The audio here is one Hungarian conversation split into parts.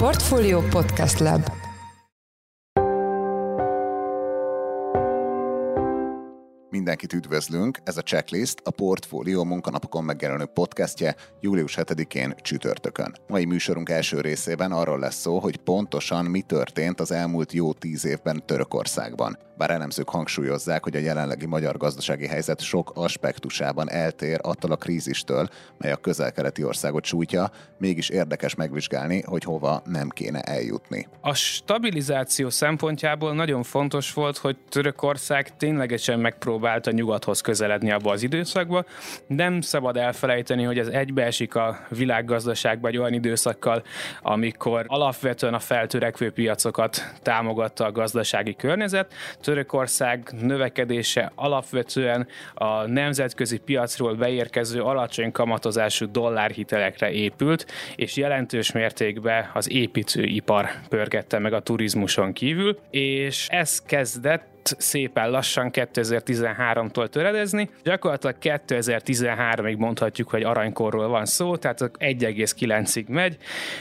Portfolio Podcast Lab. Mindenkit üdvözlünk, ez a Checklist, a Portfólió munkanapokon megjelenő podcastje július 7-én csütörtökön. Mai műsorunk első részében arról lesz szó, hogy pontosan mi történt az elmúlt jó tíz évben Törökországban bár elemzők hangsúlyozzák, hogy a jelenlegi magyar gazdasági helyzet sok aspektusában eltér attól a krízistől, mely a közel-keleti országot sújtja, mégis érdekes megvizsgálni, hogy hova nem kéne eljutni. A stabilizáció szempontjából nagyon fontos volt, hogy Törökország ténylegesen megpróbálta nyugathoz közeledni abba az időszakba. Nem szabad elfelejteni, hogy ez egybeesik a világgazdaságba egy olyan időszakkal, amikor alapvetően a feltörekvő piacokat támogatta a gazdasági környezet. Törökország növekedése alapvetően a nemzetközi piacról beérkező alacsony kamatozású dollárhitelekre épült, és jelentős mértékben az építőipar pörgette meg a turizmuson kívül, és ez kezdett szépen lassan 2013-tól töredezni. Gyakorlatilag 2013-ig mondhatjuk, hogy aranykorról van szó, tehát 1,9-ig megy.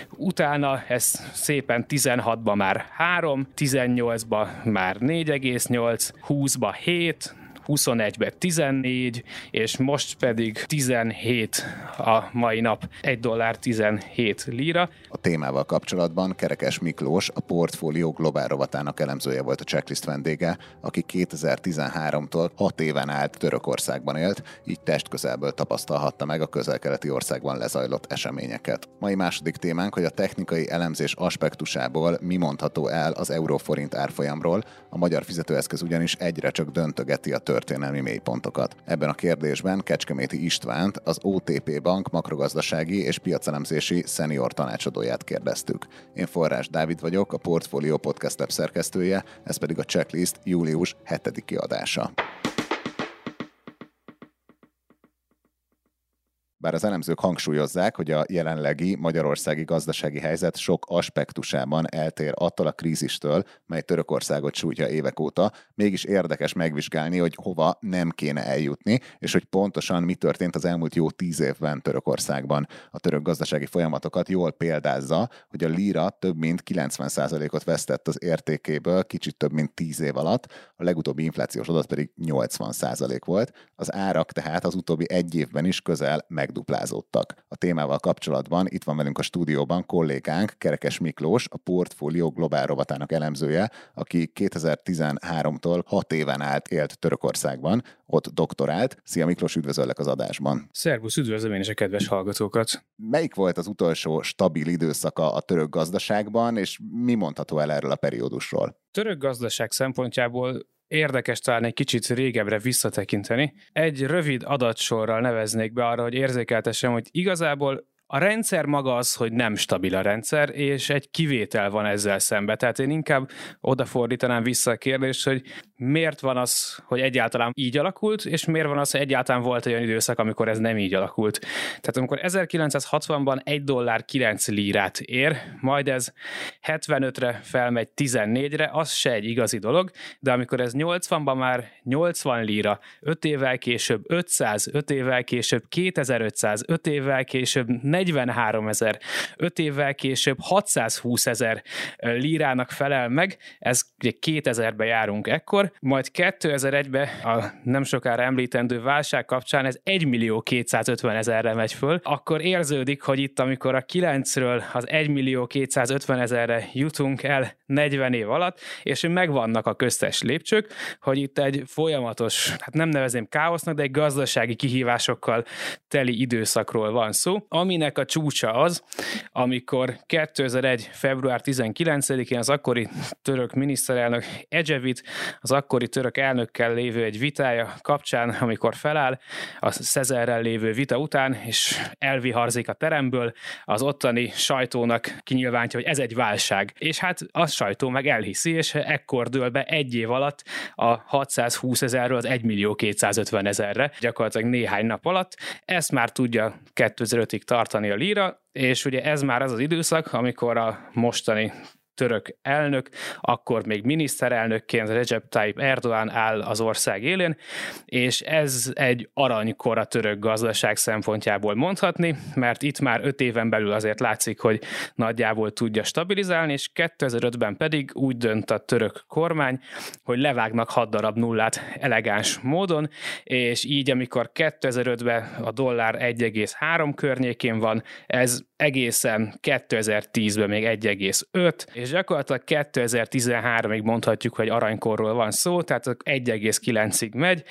Utána ez szépen 16-ba már 3, 18-ba már 4,8, 20-ba 7, 21-ben 14, és most pedig 17 a mai nap, 1 dollár 17 lira. A témával kapcsolatban Kerekes Miklós, a portfólió globál rovatának elemzője volt a checklist vendége, aki 2013-tól 6 éven át Törökországban élt, így testközelből tapasztalhatta meg a közel-keleti országban lezajlott eseményeket. Mai második témánk, hogy a technikai elemzés aspektusából mi mondható el az euróforint árfolyamról, a magyar fizetőeszköz ugyanis egyre csak döntögeti a tör történelmi mélypontokat. Ebben a kérdésben Kecskeméti Istvánt, az OTP Bank makrogazdasági és piacelemzési szenior tanácsadóját kérdeztük. Én Forrás Dávid vagyok, a Portfolio Podcast Lab szerkesztője, ez pedig a Checklist július 7. kiadása. Bár az elemzők hangsúlyozzák, hogy a jelenlegi magyarországi gazdasági helyzet sok aspektusában eltér attól a krízistől, mely Törökországot sújtja évek óta, mégis érdekes megvizsgálni, hogy hova nem kéne eljutni, és hogy pontosan mi történt az elmúlt jó tíz évben Törökországban. A török gazdasági folyamatokat jól példázza, hogy a lira több mint 90%-ot vesztett az értékéből kicsit több mint 10 év alatt, a legutóbbi inflációs adat pedig 80% volt. Az árak tehát az utóbbi egy évben is közel meg megduplázódtak. A témával kapcsolatban itt van velünk a stúdióban kollégánk Kerekes Miklós, a Portfolio Globál rovatának elemzője, aki 2013-tól 6 éven át élt Törökországban, ott doktorált. Szia Miklós, üdvözöllek az adásban. Szervusz, üdvözlöm én is a kedves hallgatókat. Melyik volt az utolsó stabil időszaka a török gazdaságban, és mi mondható el erről a periódusról? Török gazdaság szempontjából érdekes talán egy kicsit régebbre visszatekinteni. Egy rövid adatsorral neveznék be arra, hogy érzékeltessem, hogy igazából a rendszer maga az, hogy nem stabil a rendszer, és egy kivétel van ezzel szembe. Tehát én inkább odafordítanám vissza a kérdést, hogy miért van az, hogy egyáltalán így alakult, és miért van az, hogy egyáltalán volt olyan időszak, amikor ez nem így alakult. Tehát amikor 1960-ban 1 dollár 9 lírát ér, majd ez 75-re felmegy 14-re, az se egy igazi dolog, de amikor ez 80-ban már 80 líra, 5 évvel később 500, 5 évvel később 2500, 5 évvel később 43 ezer, 5 évvel később 620 ezer lírának felel meg, ez ugye 2000-be járunk ekkor, majd 2001-be a nem sokára említendő válság kapcsán ez 1 millió 250 ezerre megy föl, akkor érződik, hogy itt amikor a 9-ről az 1 millió 250 ezerre jutunk el 40 év alatt, és megvannak a köztes lépcsők, hogy itt egy folyamatos, hát nem nevezem káosznak, de egy gazdasági kihívásokkal teli időszakról van szó, aminek ennek a csúcsa az, amikor 2001. február 19-én az akkori török miniszterelnök Ecevit az akkori török elnökkel lévő egy vitája kapcsán, amikor feláll a Szezerrel lévő vita után, és elviharzik a teremből, az ottani sajtónak kinyilvánítja, hogy ez egy válság. És hát a sajtó meg elhiszi, és ekkor dől be egy év alatt a 620 ezerről az 1 millió 250 ezerre, gyakorlatilag néhány nap alatt. Ezt már tudja 2005-ig tartani a lira, és ugye ez már az az időszak, amikor a mostani török elnök, akkor még miniszterelnökként Recep Tayyip Erdoğan áll az ország élén, és ez egy aranykor a török gazdaság szempontjából mondhatni, mert itt már öt éven belül azért látszik, hogy nagyjából tudja stabilizálni, és 2005-ben pedig úgy dönt a török kormány, hogy levágnak hat darab nullát elegáns módon, és így amikor 2005-ben a dollár 1,3 környékén van, ez egészen 2010-ben még 1,5, és gyakorlatilag 2013-ig mondhatjuk, hogy aranykorról van szó, tehát 1,9-ig megy,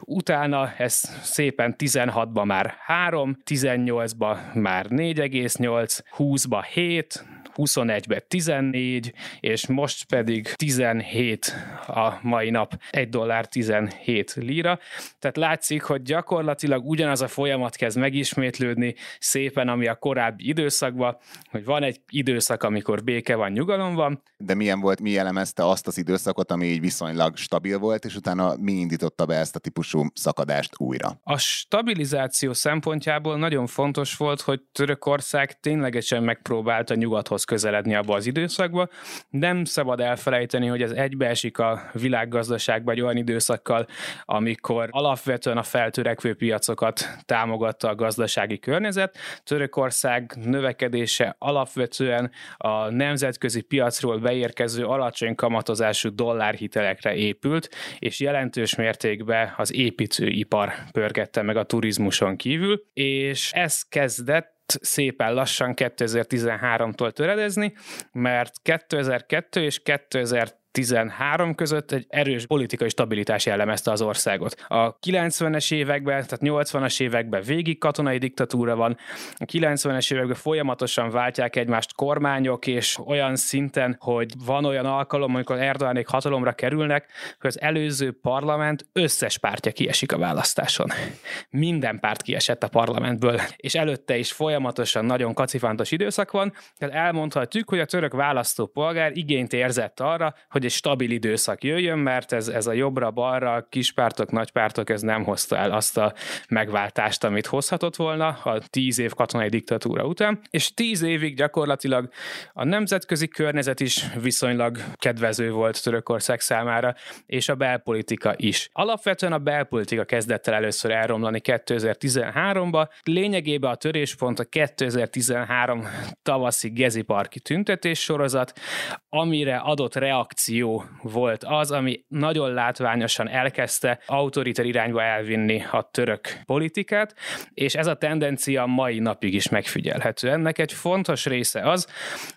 utána ez szépen 16-ba már 3, 18-ba már 4,8, 20-ba 7, 21-ben 14, és most pedig 17 a mai nap, 1 dollár 17 lira. Tehát látszik, hogy gyakorlatilag ugyanaz a folyamat kezd megismétlődni szépen, ami a korábbi időszakban, hogy van egy időszak, amikor béke van, nyugalom van. De milyen volt, mi jellemezte azt az időszakot, ami így viszonylag stabil volt, és utána mi indította be ezt a típusú szakadást újra? A stabilizáció szempontjából nagyon fontos volt, hogy Törökország ténylegesen megpróbálta nyugathoz közeledni abba az időszakba. Nem szabad elfelejteni, hogy ez egybeesik a világgazdaságban egy olyan időszakkal, amikor alapvetően a feltörekvő piacokat támogatta a gazdasági környezet. Törökország növekedése alapvetően a nemzetközi piacról beérkező alacsony kamatozású dollárhitelekre épült, és jelentős mértékben az építőipar pörgette meg a turizmuson kívül, és ez kezdett szépen lassan 2013-tól töredezni, mert 2002 és 2000 13 között egy erős politikai stabilitás jellemezte az országot. A 90-es években, tehát 80-as években végig katonai diktatúra van, a 90-es években folyamatosan váltják egymást kormányok, és olyan szinten, hogy van olyan alkalom, amikor Erdoganék hatalomra kerülnek, hogy az előző parlament összes pártja kiesik a választáson. Minden párt kiesett a parlamentből, és előtte is folyamatosan nagyon kacifántos időszak van, tehát elmondhatjuk, hogy a török választópolgár igényt érzett arra, hogy hogy egy stabil időszak jöjjön, mert ez, ez a jobbra-balra, kispártok, nagypártok, ez nem hozta el azt a megváltást, amit hozhatott volna a tíz év katonai diktatúra után, és tíz évig gyakorlatilag a nemzetközi környezet is viszonylag kedvező volt Törökország számára, és a belpolitika is. Alapvetően a belpolitika kezdett el először elromlani 2013-ba, lényegében a töréspont a 2013 tavaszi Gezi Parki tüntetés sorozat, amire adott reakció reakció volt az, ami nagyon látványosan elkezdte autoriter irányba elvinni a török politikát, és ez a tendencia mai napig is megfigyelhető. Ennek egy fontos része az,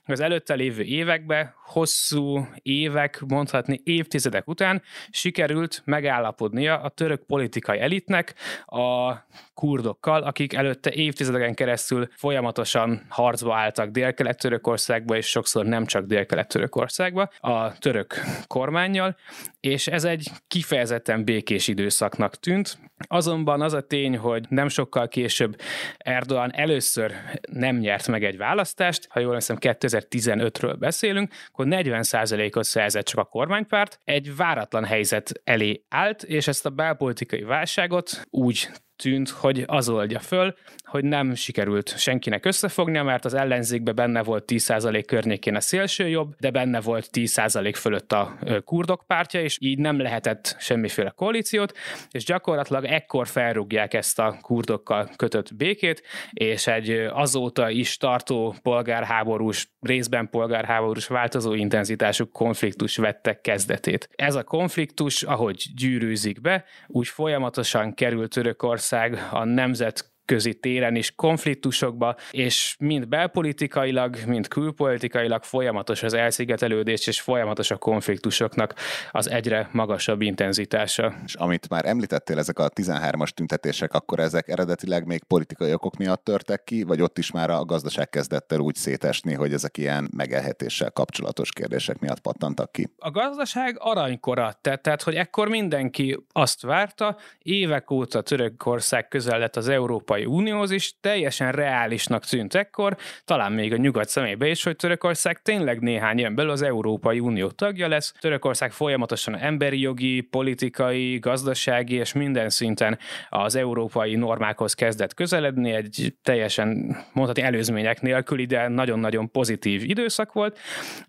hogy az előtte lévő években, hosszú évek, mondhatni évtizedek után sikerült megállapodnia a török politikai elitnek a kurdokkal, akik előtte évtizedeken keresztül folyamatosan harcba álltak Dél-Kelet-Törökországba, és sokszor nem csak Dél-Kelet-Törökországba. A török török kormányjal, és ez egy kifejezetten békés időszaknak tűnt. Azonban az a tény, hogy nem sokkal később Erdoğan először nem nyert meg egy választást, ha jól hiszem 2015-ről beszélünk, akkor 40%-ot szerzett csak a kormánypárt, egy váratlan helyzet elé állt, és ezt a belpolitikai válságot úgy tűnt, hogy az oldja föl, hogy nem sikerült senkinek összefognia, mert az ellenzékben benne volt 10% környékén a szélső jobb, de benne volt 10% fölött a kurdok pártja, és így nem lehetett semmiféle koalíciót, és gyakorlatilag ekkor felrúgják ezt a kurdokkal kötött békét, és egy azóta is tartó polgárháborús, részben polgárháborús változó intenzitású konfliktus vette kezdetét. Ez a konfliktus, ahogy gyűrűzik be, úgy folyamatosan került Törökország a nemzet közi téren is konfliktusokba, és mind belpolitikailag, mind külpolitikailag folyamatos az elszigetelődés, és folyamatos a konfliktusoknak az egyre magasabb intenzitása. És amit már említettél, ezek a 13-as tüntetések, akkor ezek eredetileg még politikai okok miatt törtek ki, vagy ott is már a gazdaság kezdett el úgy szétesni, hogy ezek ilyen megelhetéssel kapcsolatos kérdések miatt pattantak ki? A gazdaság aranykora, tehát, tehát hogy ekkor mindenki azt várta, évek óta Törökország közel lett az Európai Európai Unióhoz is teljesen reálisnak tűnt ekkor, talán még a nyugat szemébe is, hogy Törökország tényleg néhány ilyen belül az Európai Unió tagja lesz. Törökország folyamatosan emberi jogi, politikai, gazdasági és minden szinten az európai normákhoz kezdett közeledni, egy teljesen mondhatni előzmények nélkül, de nagyon-nagyon pozitív időszak volt,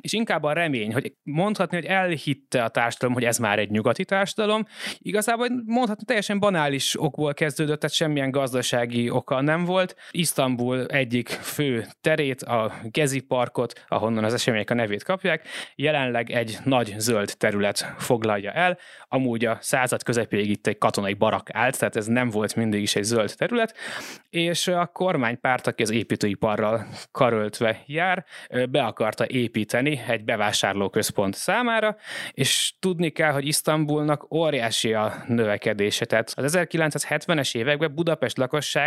és inkább a remény, hogy mondhatni, hogy elhitte a társadalom, hogy ez már egy nyugati társadalom, igazából mondhatni teljesen banális okból kezdődött, tehát semmilyen gazdasági oka nem volt. Isztambul egyik fő terét, a Gezi parkot, ahonnan az események a nevét kapják, jelenleg egy nagy zöld terület foglalja el, amúgy a század közepéig itt egy katonai barak állt, tehát ez nem volt mindig is egy zöld terület, és a kormánypárt, aki az építőiparral karöltve jár, be akarta építeni egy bevásárlóközpont számára, és tudni kell, hogy Isztambulnak óriási a növekedése. Tehát az 1970-es években Budapest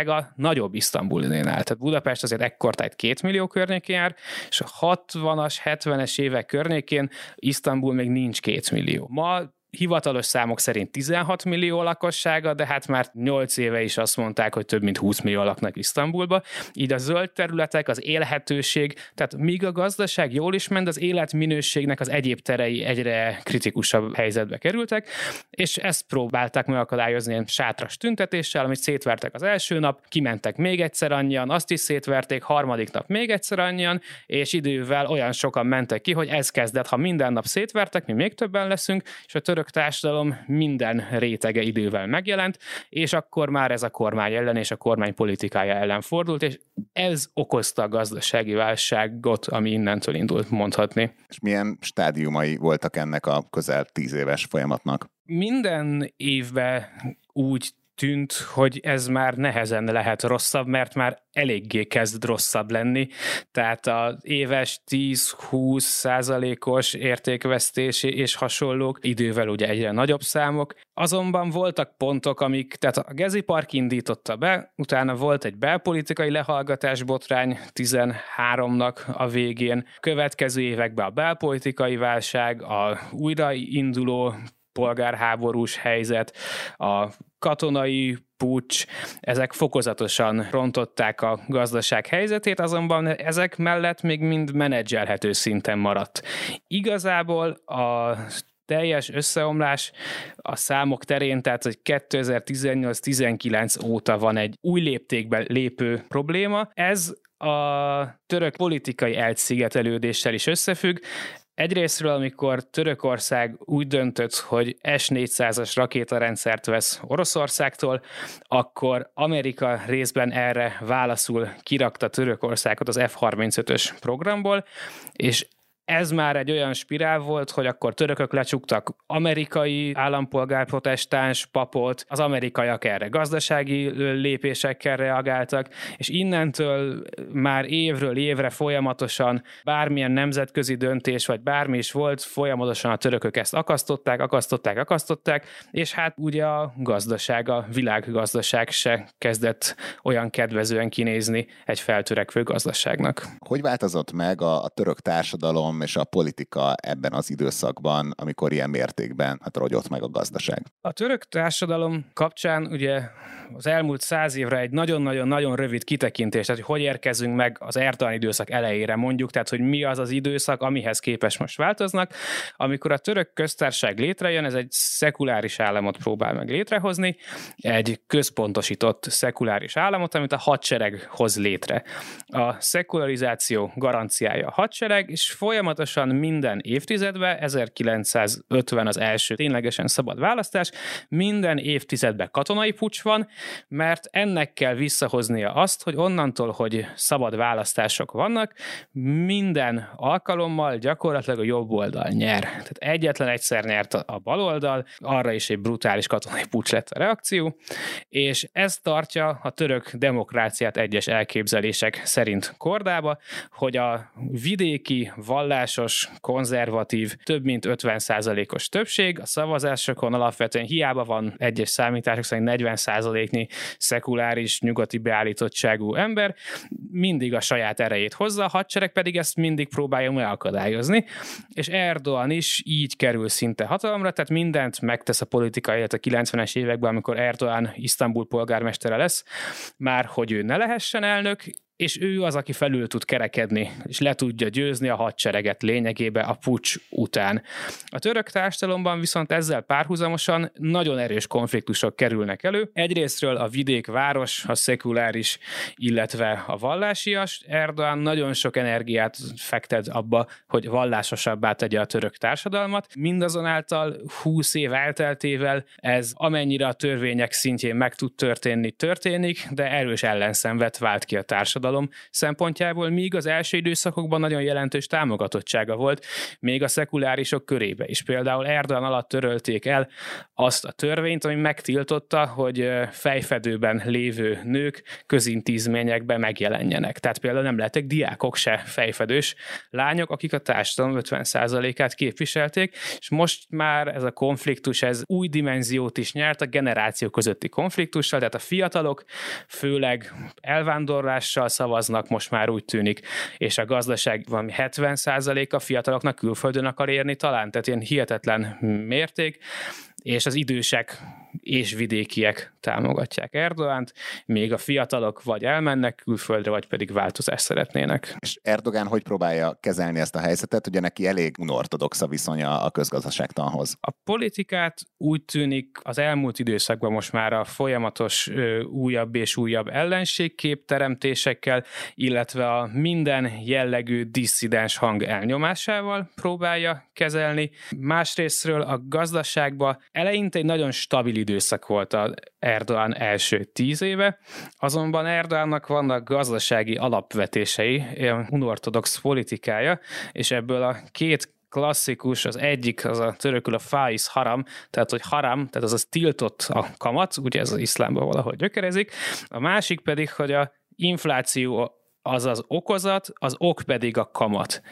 lakossága nagyobb Isztambulnél áll. Tehát Budapest azért ekkortájt két millió környékén jár, és a 60-as, 70-es évek környékén Isztambul még nincs két millió. Ma hivatalos számok szerint 16 millió lakossága, de hát már 8 éve is azt mondták, hogy több mint 20 millió laknak Isztambulba. Így a zöld területek, az élhetőség, tehát míg a gazdaság jól is ment, az életminőségnek az egyéb terei egyre kritikusabb helyzetbe kerültek, és ezt próbálták megakadályozni sátras tüntetéssel, amit szétvertek az első nap, kimentek még egyszer annyian, azt is szétverték, harmadik nap még egyszer annyian, és idővel olyan sokan mentek ki, hogy ez kezdett, ha minden nap szétvertek, mi még többen leszünk, és a török török társadalom minden rétege idővel megjelent, és akkor már ez a kormány ellen és a kormány politikája ellen fordult, és ez okozta a gazdasági válságot, ami innentől indult mondhatni. És milyen stádiumai voltak ennek a közel tíz éves folyamatnak? Minden évben úgy tűnt, hogy ez már nehezen lehet rosszabb, mert már eléggé kezd rosszabb lenni. Tehát az éves 10-20 százalékos értékvesztés és hasonlók idővel ugye egyre nagyobb számok. Azonban voltak pontok, amik, tehát a Gezi Park indította be, utána volt egy belpolitikai lehallgatás botrány 13-nak a végén, következő években a belpolitikai válság, a újrainduló polgárháborús helyzet, a katonai pucs, ezek fokozatosan rontották a gazdaság helyzetét, azonban ezek mellett még mind menedzselhető szinten maradt. Igazából a teljes összeomlás a számok terén, tehát hogy 2018-19 óta van egy új léptékben lépő probléma. Ez a török politikai elszigetelődéssel is összefügg. Egyrésztről, amikor Törökország úgy döntött, hogy S-400-as rakétarendszert vesz Oroszországtól, akkor Amerika részben erre válaszul kirakta Törökországot az F-35-ös programból, és ez már egy olyan spirál volt, hogy akkor törökök lecsuktak amerikai állampolgárprotestáns papot, az amerikaiak erre gazdasági lépésekkel reagáltak, és innentől már évről évre folyamatosan bármilyen nemzetközi döntés, vagy bármi is volt, folyamatosan a törökök ezt akasztották, akasztották, akasztották, és hát ugye a gazdaság, a világgazdaság se kezdett olyan kedvezően kinézni egy feltörekvő gazdaságnak. Hogy változott meg a török társadalom és a politika ebben az időszakban, amikor ilyen mértékben hát rogyott meg a gazdaság. A török társadalom kapcsán ugye az elmúlt száz évre egy nagyon-nagyon-nagyon rövid kitekintés, tehát hogy hogy érkezünk meg az Erdogan időszak elejére mondjuk, tehát hogy mi az az időszak, amihez képes most változnak. Amikor a török köztársaság létrejön, ez egy szekuláris államot próbál meg létrehozni, egy központosított szekuláris államot, amit a hadsereg hoz létre. A szekularizáció garanciája a hadsereg, és folyamatosan minden évtizedben, 1950 az első ténylegesen szabad választás, minden évtizedben katonai pucs van, mert ennek kell visszahoznia azt, hogy onnantól, hogy szabad választások vannak, minden alkalommal gyakorlatilag a jobb oldal nyer. Tehát egyetlen egyszer nyert a bal oldal, arra is egy brutális katonai pucs lett a reakció, és ez tartja a török demokráciát egyes elképzelések szerint kordába, hogy a vidéki vall vallásos, konzervatív, több mint 50%-os többség, a szavazásokon alapvetően hiába van egyes számítások szerint 40%-nyi szekuláris, nyugati beállítottságú ember, mindig a saját erejét hozza, a hadsereg pedig ezt mindig próbálja megakadályozni, és Erdogan is így kerül szinte hatalomra, tehát mindent megtesz a politika élet a 90-es években, amikor Erdogan Isztambul polgármestere lesz, már hogy ő ne lehessen elnök, és ő az, aki felül tud kerekedni, és le tudja győzni a hadsereget lényegében a pucs után. A török társadalomban viszont ezzel párhuzamosan nagyon erős konfliktusok kerülnek elő. Egyrésztről a vidék-város, a szekuláris, illetve a vallásias. Erdoğan nagyon sok energiát fektet abba, hogy vallásosabbá tegye a török társadalmat. Mindazonáltal 20 év elteltével ez amennyire a törvények szintjén meg tud történni, történik, de erős ellenszenvet vált ki a társadalom társadalom szempontjából, míg az első időszakokban nagyon jelentős támogatottsága volt, még a szekulárisok körébe is. Például Erdogan alatt törölték el azt a törvényt, ami megtiltotta, hogy fejfedőben lévő nők közintézményekben megjelenjenek. Tehát például nem lettek diákok se fejfedős lányok, akik a társadalom 50%-át képviselték, és most már ez a konfliktus, ez új dimenziót is nyert a generáció közötti konfliktussal, tehát a fiatalok főleg elvándorlással, szavaznak, most már úgy tűnik, és a gazdaság valami 70% a fiataloknak külföldön akar érni talán, tehát ilyen hihetetlen mérték, és az idősek és vidékiek támogatják Erdoánt, még a fiatalok vagy elmennek külföldre, vagy pedig változást szeretnének. És Erdogán hogy próbálja kezelni ezt a helyzetet? Ugye neki elég unortodox a viszonya a közgazdaságtanhoz. A politikát úgy tűnik az elmúlt időszakban most már a folyamatos ö, újabb és újabb ellenségkép teremtésekkel, illetve a minden jellegű disszidens hang elnyomásával próbálja kezelni. Másrésztről a gazdaságba eleinte egy nagyon stabil időszak volt a Erdoğan első tíz éve, azonban Erdoğannak vannak gazdasági alapvetései, unortodox politikája, és ebből a két klasszikus, az egyik az a törökül a faiz haram, tehát hogy haram, tehát az az tiltott a kamat, ugye ez az iszlámban valahol gyökerezik, a másik pedig, hogy a infláció az az okozat, az ok pedig a kamat.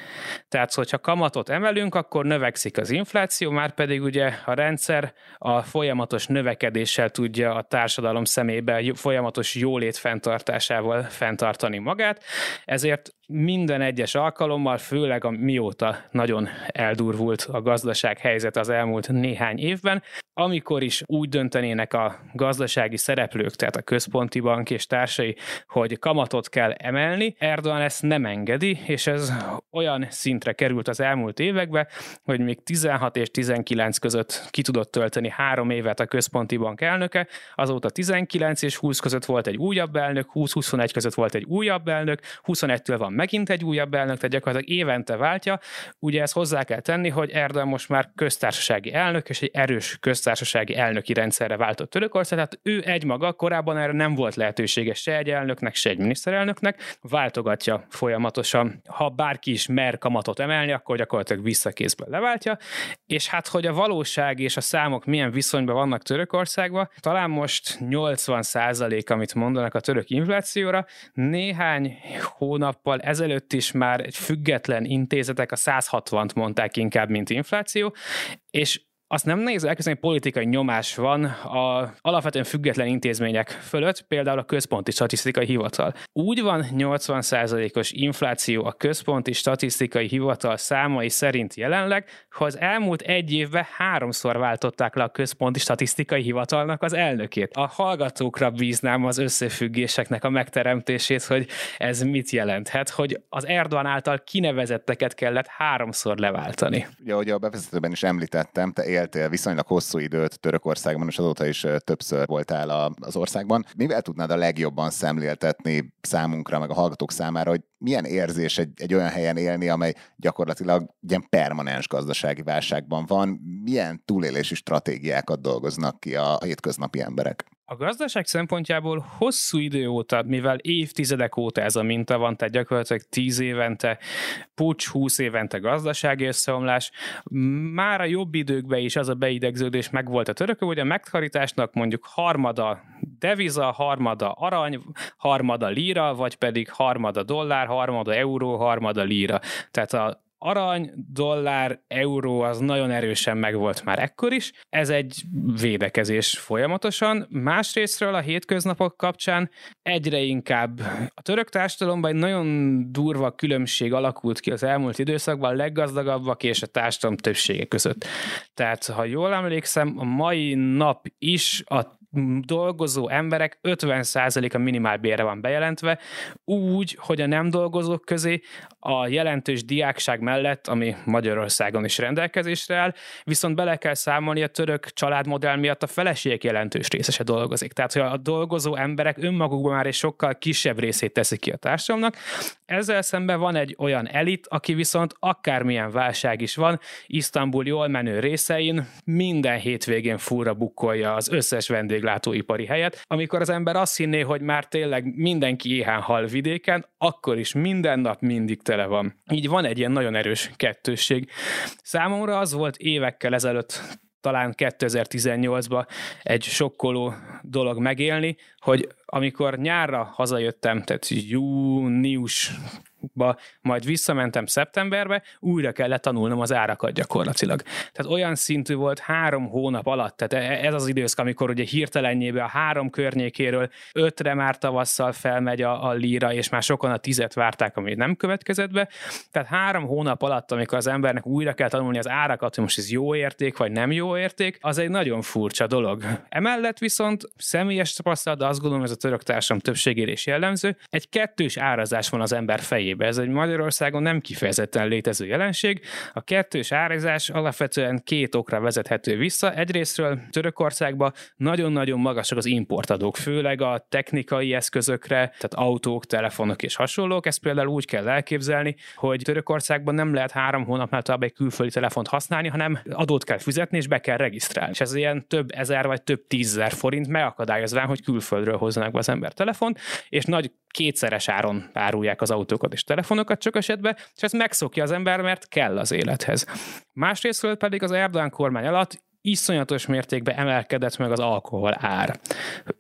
Tehát, hogyha kamatot emelünk, akkor növekszik az infláció, már pedig ugye a rendszer a folyamatos növekedéssel tudja a társadalom szemébe folyamatos jólét fenntartásával fenntartani magát, ezért minden egyes alkalommal, főleg a mióta nagyon eldurvult a gazdaság helyzet az elmúlt néhány évben, amikor is úgy döntenének a gazdasági szereplők, tehát a központi bank és társai, hogy kamatot kell emelni, Erdogan ezt nem engedi, és ez olyan szintre került az elmúlt években, hogy még 16 és 19 között ki tudott tölteni három évet a központi bank elnöke, azóta 19 és 20 között volt egy újabb elnök, 20-21 között volt egy újabb elnök, 21-től van megint egy újabb elnök, tehát gyakorlatilag évente váltja. Ugye ezt hozzá kell tenni, hogy Erdogan most már köztársasági elnök, és egy erős köztársasági elnöki rendszerre váltott Törökország, tehát ő egymaga korábban erre nem volt lehetősége se egy elnöknek, se egy miniszterelnöknek, váltogatja folyamatosan. Ha bárki is mer kamatot emelni, akkor gyakorlatilag visszakézből leváltja, és hát, hogy a valóság és a számok milyen viszonyban vannak Törökországban, talán most 80 százalék, amit mondanak a török inflációra, néhány hónappal ezelőtt is már egy független intézetek a 160-t mondták inkább, mint infláció, és azt nem nehéz elképzelni, hogy politikai nyomás van a alapvetően független intézmények fölött, például a Központi Statisztikai Hivatal. Úgy van 80%-os infláció a Központi Statisztikai Hivatal számai szerint jelenleg, ha az elmúlt egy évben háromszor váltották le a Központi Statisztikai Hivatalnak az elnökét. A hallgatókra bíznám az összefüggéseknek a megteremtését, hogy ez mit jelenthet, hogy az Erdogan által kinevezetteket kellett háromszor leváltani. Ugye, ahogy a bevezetőben is említettem, te éltél viszonylag hosszú időt Törökországban, és azóta is többször voltál az országban. Mivel tudnád a legjobban szemléltetni számunkra, meg a hallgatók számára, hogy milyen érzés egy, egy olyan helyen élni, amely gyakorlatilag ilyen permanens gazdasági válságban van, milyen túlélési stratégiákat dolgoznak ki a hétköznapi emberek? A gazdaság szempontjából hosszú idő óta, mivel évtizedek óta ez a minta van, tehát gyakorlatilag 10 évente pucs, 20 évente gazdasági összeomlás, már a jobb időkben is az a beidegződés megvolt a török, hogy a megtakarításnak mondjuk harmada deviza, harmada arany, harmada lira, vagy pedig harmada dollár, harmada euró, harmada lira. Tehát a arany, dollár, euró az nagyon erősen megvolt már ekkor is. Ez egy védekezés folyamatosan. Másrésztről a hétköznapok kapcsán egyre inkább a török társadalomban egy nagyon durva különbség alakult ki az elmúlt időszakban a leggazdagabbak és a társadalom többsége között. Tehát, ha jól emlékszem, a mai nap is a dolgozó emberek 50%-a minimálbérre van bejelentve, úgy, hogy a nem dolgozók közé a jelentős diákság mellett, ami Magyarországon is rendelkezésre áll, viszont bele kell számolni a török családmodell miatt a feleségek jelentős részese dolgozik. Tehát, hogy a dolgozó emberek önmagukban már egy sokkal kisebb részét teszik ki a társadalomnak. Ezzel szemben van egy olyan elit, aki viszont akármilyen válság is van, Isztambul jól menő részein minden hétvégén fúra bukkolja az összes vendéglátóipari helyet. Amikor az ember azt hinné, hogy már tényleg mindenki éhen hal vidéken, akkor is minden nap mindig tele van. Így van egy ilyen nagyon erős kettősség. Számomra az volt évekkel ezelőtt talán 2018-ban egy sokkoló dolog megélni, hogy amikor nyárra hazajöttem, tehát június ba, majd visszamentem szeptemberbe, újra kellett tanulnom az árakat gyakorlatilag. Tehát olyan szintű volt három hónap alatt, tehát e- ez az időszak, amikor ugye hirtelenjébe a három környékéről ötre már tavasszal felmegy a, a líra, és már sokan a tizet várták, ami nem következett be. Tehát három hónap alatt, amikor az embernek újra kell tanulni az árakat, hogy most ez jó érték, vagy nem jó érték, az egy nagyon furcsa dolog. Emellett viszont személyes tapasztalat, de azt gondolom, ez a török társam többségére is jellemző, egy kettős árazás van az ember fejében fejébe. Ez egy Magyarországon nem kifejezetten létező jelenség. A kettős árazás alapvetően két okra vezethető vissza. Egyrésztről Törökországban nagyon-nagyon magasak az importadók, főleg a technikai eszközökre, tehát autók, telefonok és hasonlók. Ezt például úgy kell elképzelni, hogy Törökországban nem lehet három hónapnál tovább egy külföldi telefont használni, hanem adót kell fizetni és be kell regisztrálni. És ez ilyen több ezer vagy több tízzer forint megakadályozván, hogy külföldről hozzanak be az ember telefont, és nagy kétszeres áron árulják az autókat és telefonokat csak esetben, és ezt megszokja az ember, mert kell az élethez. Másrésztről pedig az Erdogan kormány alatt iszonyatos mértékben emelkedett meg az alkohol ár.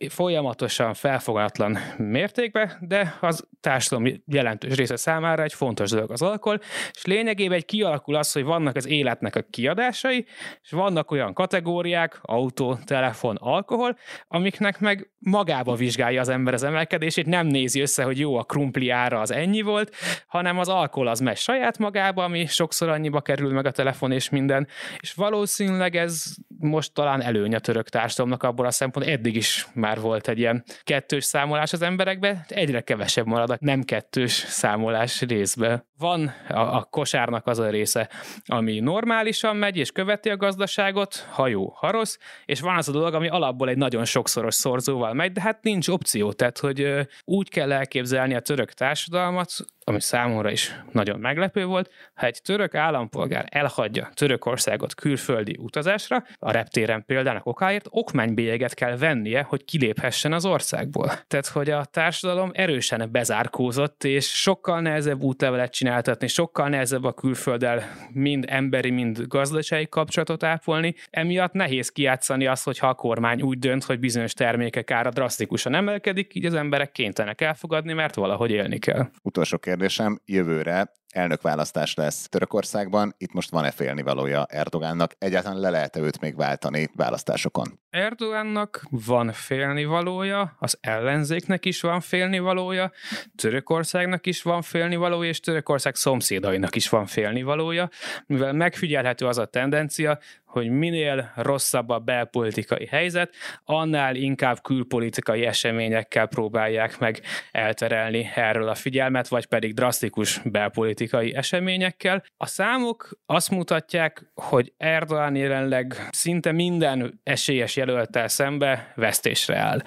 Folyamatosan felfogatlan mértékben, de az társadalom jelentős része számára egy fontos dolog az alkohol, és lényegében egy kialakul az, hogy vannak az életnek a kiadásai, és vannak olyan kategóriák, autó, telefon, alkohol, amiknek meg magába vizsgálja az ember az emelkedését, nem nézi össze, hogy jó, a krumpli ára az ennyi volt, hanem az alkohol az megy saját magába, ami sokszor annyiba kerül meg a telefon és minden, és valószínűleg ez it's most talán előny a török társadalomnak abból a szempont, eddig is már volt egy ilyen kettős számolás az emberekbe, egyre kevesebb marad a nem kettős számolás részbe. Van a, a kosárnak az a része, ami normálisan megy és követi a gazdaságot, ha jó, ha rossz, és van az a dolog, ami alapból egy nagyon sokszoros szorzóval megy, de hát nincs opció, tehát hogy úgy kell elképzelni a török társadalmat, ami számomra is nagyon meglepő volt, ha egy török állampolgár elhagyja Törökországot külföldi utazásra, a reptéren példának okáért okmánybélyeget kell vennie, hogy kiléphessen az országból. Tehát, hogy a társadalom erősen bezárkózott, és sokkal nehezebb útlevelet csináltatni, sokkal nehezebb a külfölddel mind emberi, mind gazdasági kapcsolatot ápolni. Emiatt nehéz kiátszani azt, hogy ha a kormány úgy dönt, hogy bizonyos termékek ára drasztikusan emelkedik, így az emberek kénytelenek elfogadni, mert valahogy élni kell. Utolsó kérdésem, jövőre elnökválasztás lesz Törökországban, itt most van-e félnivalója Erdogánnak? Egyáltalán le lehet-e őt még váltani választásokon? Erdogánnak van félnivalója, az ellenzéknek is van félnivalója, Törökországnak is van félnivalója, és Törökország szomszédainak is van félnivalója, mivel megfigyelhető az a tendencia, hogy minél rosszabb a belpolitikai helyzet, annál inkább külpolitikai eseményekkel próbálják meg elterelni erről a figyelmet, vagy pedig drasztikus belpolitikai eseményekkel. A számok azt mutatják, hogy Erdogan jelenleg szinte minden esélyes jelöltel szembe vesztésre áll.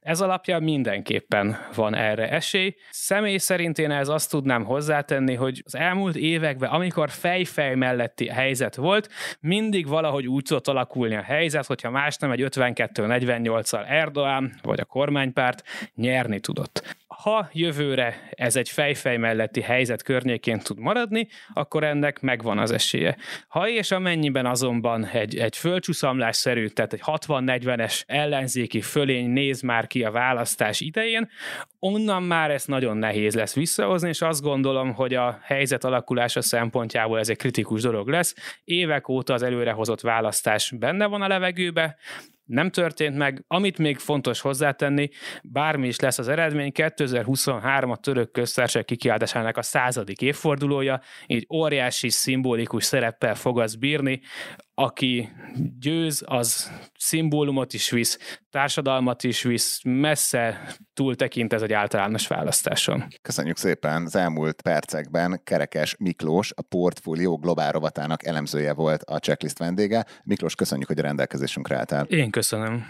Ez alapján mindenképpen van erre esély. Személy szerint én ez azt tudnám hozzátenni, hogy az elmúlt években, amikor fejfej melletti helyzet volt, mindig valahogy úgy tudott alakulni a helyzet, hogyha más nem egy 52-48-al Erdoğan vagy a kormánypárt nyerni tudott. Ha jövőre ez egy fejfej melletti helyzet környékén tud maradni, akkor ennek megvan az esélye. Ha és amennyiben azonban egy, egy földcsúszamlásszerű, tehát egy 60-40-es ellenzéki fölény néz már ki a választás idején, onnan már ez nagyon nehéz lesz visszahozni, és azt gondolom, hogy a helyzet alakulása szempontjából ez egy kritikus dolog lesz. Évek óta az előrehozott választás benne van a levegőbe, nem történt meg. Amit még fontos hozzátenni, bármi is lesz az eredmény, 2023 a török köztársaság kikiáltásának a századik évfordulója, így óriási szimbolikus szereppel fog az bírni aki győz, az szimbólumot is visz, társadalmat is visz, messze túl tekint ez egy általános választáson. Köszönjük szépen! Az elmúlt percekben Kerekes Miklós, a Portfólió globál rovatának elemzője volt a checklist vendége. Miklós, köszönjük, hogy a rendelkezésünkre álltál. Én köszönöm.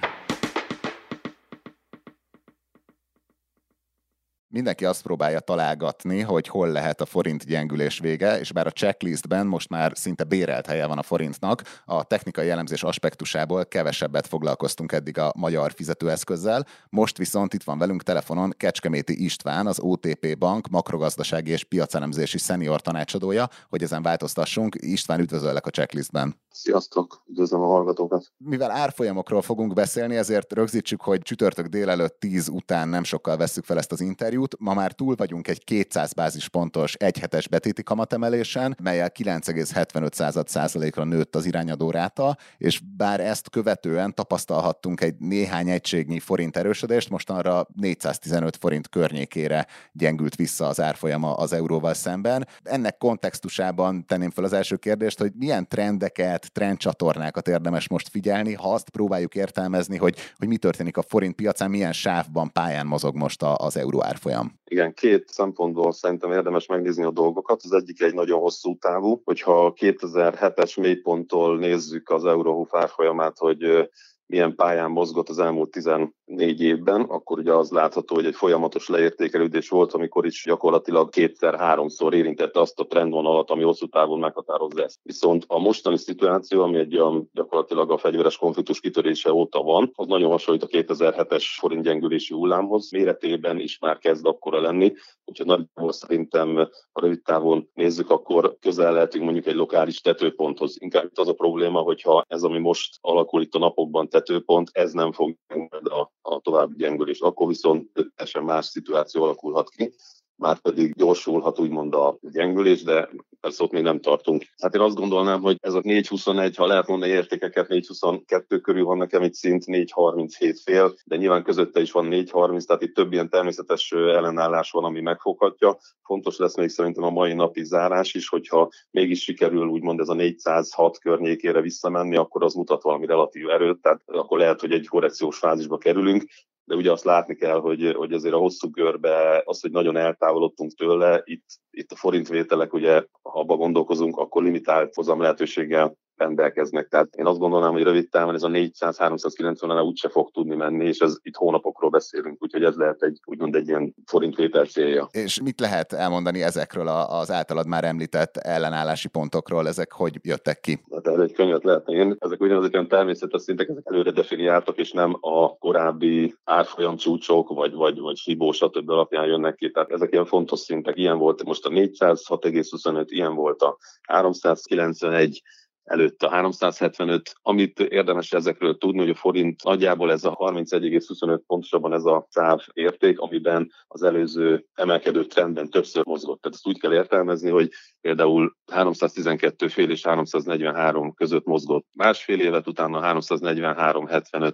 Mindenki azt próbálja találgatni, hogy hol lehet a forint gyengülés vége, és bár a checklistben most már szinte bérelt helye van a forintnak, a technikai elemzés aspektusából kevesebbet foglalkoztunk eddig a magyar fizetőeszközzel. Most viszont itt van velünk telefonon Kecskeméti István, az OTP Bank makrogazdasági és piacelemzési szenior tanácsadója, hogy ezen változtassunk. István, üdvözöllek a checklistben. Sziasztok, üdvözlöm a hallgatókat. Mivel árfolyamokról fogunk beszélni, ezért rögzítsük, hogy csütörtök délelőtt 10 után nem sokkal vesszük fel ezt az interjút. Ma már túl vagyunk egy 200 bázispontos egyhetes betéti kamatemelésen, melyel 9,75 százalékra nőtt az irányadó ráta, és bár ezt követően tapasztalhattunk egy néhány egységnyi forint erősödést, mostanra 415 forint környékére gyengült vissza az árfolyama az euróval szemben. Ennek kontextusában tenném fel az első kérdést, hogy milyen trendeket trendcsatornákat érdemes most figyelni, ha azt próbáljuk értelmezni, hogy, hogy mi történik a forint piacán, milyen sávban, pályán mozog most a, az euró árfolyam. Igen, két szempontból szerintem érdemes megnézni a dolgokat. Az egyik egy nagyon hosszú távú, hogyha 2007-es mélyponttól nézzük az euró árfolyamát, hogy milyen pályán mozgott az elmúlt 14 évben, akkor ugye az látható, hogy egy folyamatos leértékelődés volt, amikor is gyakorlatilag kétszer-háromszor érintette azt a trendvonalat, ami hosszú távon meghatározza ezt. Viszont a mostani szituáció, ami egy olyan gyakorlatilag a fegyveres konfliktus kitörése óta van, az nagyon hasonlít a 2007-es forint gyengülési hullámhoz. Méretében is már kezd akkora lenni, úgyhogy nagyjából szerintem a rövid távon nézzük, akkor közel lehetünk mondjuk egy lokális tetőponthoz. Inkább az a probléma, hogyha ez, ami most alakul itt a napokban tetőpont, ez nem fog a, a további gyengülés. Akkor viszont teljesen más szituáció alakulhat ki már pedig gyorsulhat úgymond a gyengülés, de persze ott még nem tartunk. Hát én azt gondolnám, hogy ez a 4.21, ha lehet mondani értékeket, 4.22 körül van nekem itt szint 4.37 fél, de nyilván közötte is van 4.30, tehát itt több ilyen természetes ellenállás van, ami megfoghatja. Fontos lesz még szerintem a mai napi zárás is, hogyha mégis sikerül úgymond ez a 406 környékére visszamenni, akkor az mutat valami relatív erőt, tehát akkor lehet, hogy egy korrekciós fázisba kerülünk, de ugye azt látni kell, hogy, hogy azért a hosszú görbe az, hogy nagyon eltávolodtunk tőle, itt, itt a forintvételek, ugye, ha abba gondolkozunk, akkor limitált hozam lehetőséggel rendelkeznek. Tehát én azt gondolnám, hogy rövid távon ez a 400-390-en úgyse fog tudni menni, és ez itt hónapokról beszélünk, úgyhogy ez lehet egy úgymond egy ilyen forintvétel célja. És mit lehet elmondani ezekről az általad már említett ellenállási pontokról, ezek hogy jöttek ki? Hát ez egy könyvet lehetne én. Ezek ugyanazok olyan természetes szintek, ezek előre definiáltak, és nem a korábbi árfolyam csúcsok, vagy, vagy, vagy Fibó, stb. alapján jönnek ki. Tehát ezek ilyen fontos szintek. Ilyen volt most a 406,25, ilyen volt a 391, előtt a 375. Amit érdemes ezekről tudni, hogy a forint nagyjából ez a 31,25 pontosabban ez a száv érték, amiben az előző emelkedő trendben többször mozgott. Tehát ezt úgy kell értelmezni, hogy például 312 fél és 343 között mozgott másfél évet, utána 343,75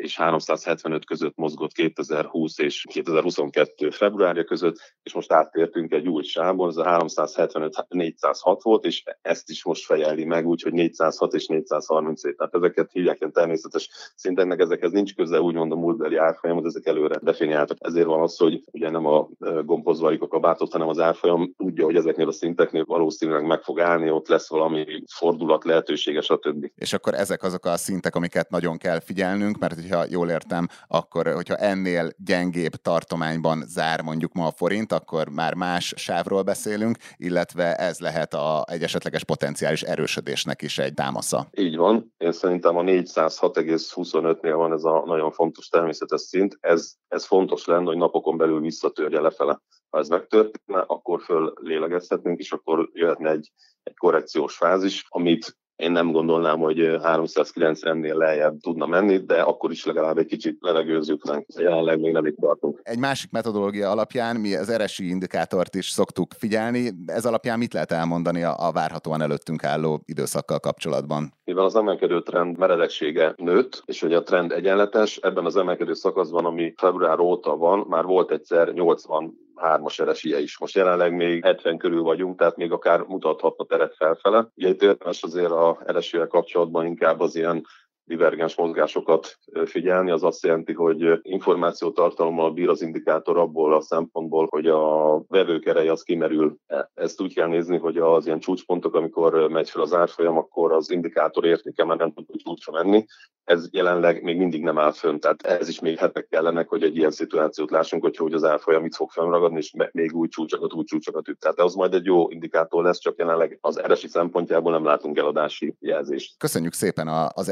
és 375 között mozgott 2020 és 2022 februárja között, és most áttértünk egy új sávon, ez a 375-406 volt, és ezt is most fejeli meg, úgyhogy 406 és 437. Tehát ezeket hívják ilyen természetes szintennek, ezekhez nincs köze úgymond a múltbeli árfolyamot, ezek előre definiáltak. Ezért van az, hogy ugye nem a gombhoz a kabátot, hanem az árfolyam tudja, hogy ezeknél a szinteknél valószínűleg meg fog állni, ott lesz valami fordulat lehetősége, stb. És akkor ezek azok a szintek, amiket nagyon kell figyelnünk, mert hogyha jól értem, akkor hogyha ennél gyengébb tartományban zár mondjuk ma a forint, akkor már más sávról beszélünk, illetve ez lehet a, egy esetleges potenciális erősödésnek is egy támasza. Így van. Én szerintem a 406,25-nél van ez a nagyon fontos természetes szint. Ez, ez fontos lenne, hogy napokon belül visszatörje lefele. Ha ez megtörténne, akkor föl lélegezhetnénk, és akkor jöhetne egy, egy korrekciós fázis, amit én nem gondolnám, hogy 390-nél lejjebb tudna menni, de akkor is legalább egy kicsit levegőzzük ránk. Jelenleg még nem itt tartunk. Egy másik metodológia alapján mi az RSI indikátort is szoktuk figyelni. Ez alapján mit lehet elmondani a, a várhatóan előttünk álló időszakkal kapcsolatban? Mivel az emelkedő trend meredeksége nőtt, és hogy a trend egyenletes, ebben az emelkedő szakaszban, ami február óta van, már volt egyszer 80 hármas eresie is. Most jelenleg még 70 körül vagyunk, tehát még akár mutathatna teret felfele. Ugye itt érdemes azért a eresével kapcsolatban inkább az ilyen divergens mozgásokat figyelni, az azt jelenti, hogy információtartalommal bír az indikátor abból a szempontból, hogy a vevők ereje az kimerül. Ezt úgy kell nézni, hogy az ilyen csúcspontok, amikor megy fel az árfolyam, akkor az indikátor értéke már nem tud csúcsra menni. Ez jelenleg még mindig nem áll fönn, tehát ez is még hetek kellenek, hogy egy ilyen szituációt lássunk, hogy, hogy az árfolyam mit fog fennragadni, és még új csúcsokat, új csúcsokat üt. Tehát az majd egy jó indikátor lesz, csak jelenleg az eresi szempontjából nem látunk eladási jelzést. Köszönjük szépen az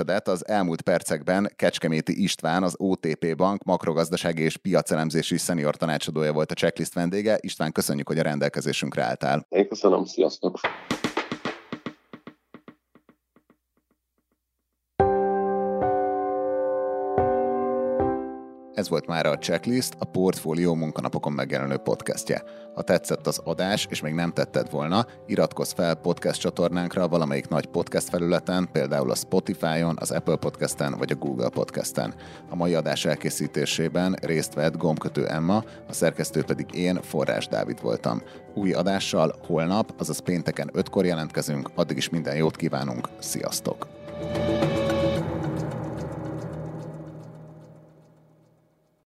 elemzésedet. Az elmúlt percekben Kecskeméti István, az OTP Bank makrogazdasági és piacelemzési szenior tanácsadója volt a checklist vendége. István, köszönjük, hogy a rendelkezésünkre álltál. Én köszönöm, sziasztok! Ez volt már a Checklist, a Portfólió munkanapokon megjelenő podcastje. Ha tetszett az adás, és még nem tetted volna, iratkozz fel podcast csatornánkra valamelyik nagy podcast felületen, például a Spotify-on, az Apple Podcast-en vagy a Google Podcast-en. A mai adás elkészítésében részt vett gombkötő Emma, a szerkesztő pedig én, Forrás Dávid voltam. Új adással holnap, azaz pénteken 5-kor jelentkezünk, addig is minden jót kívánunk, sziasztok! thank you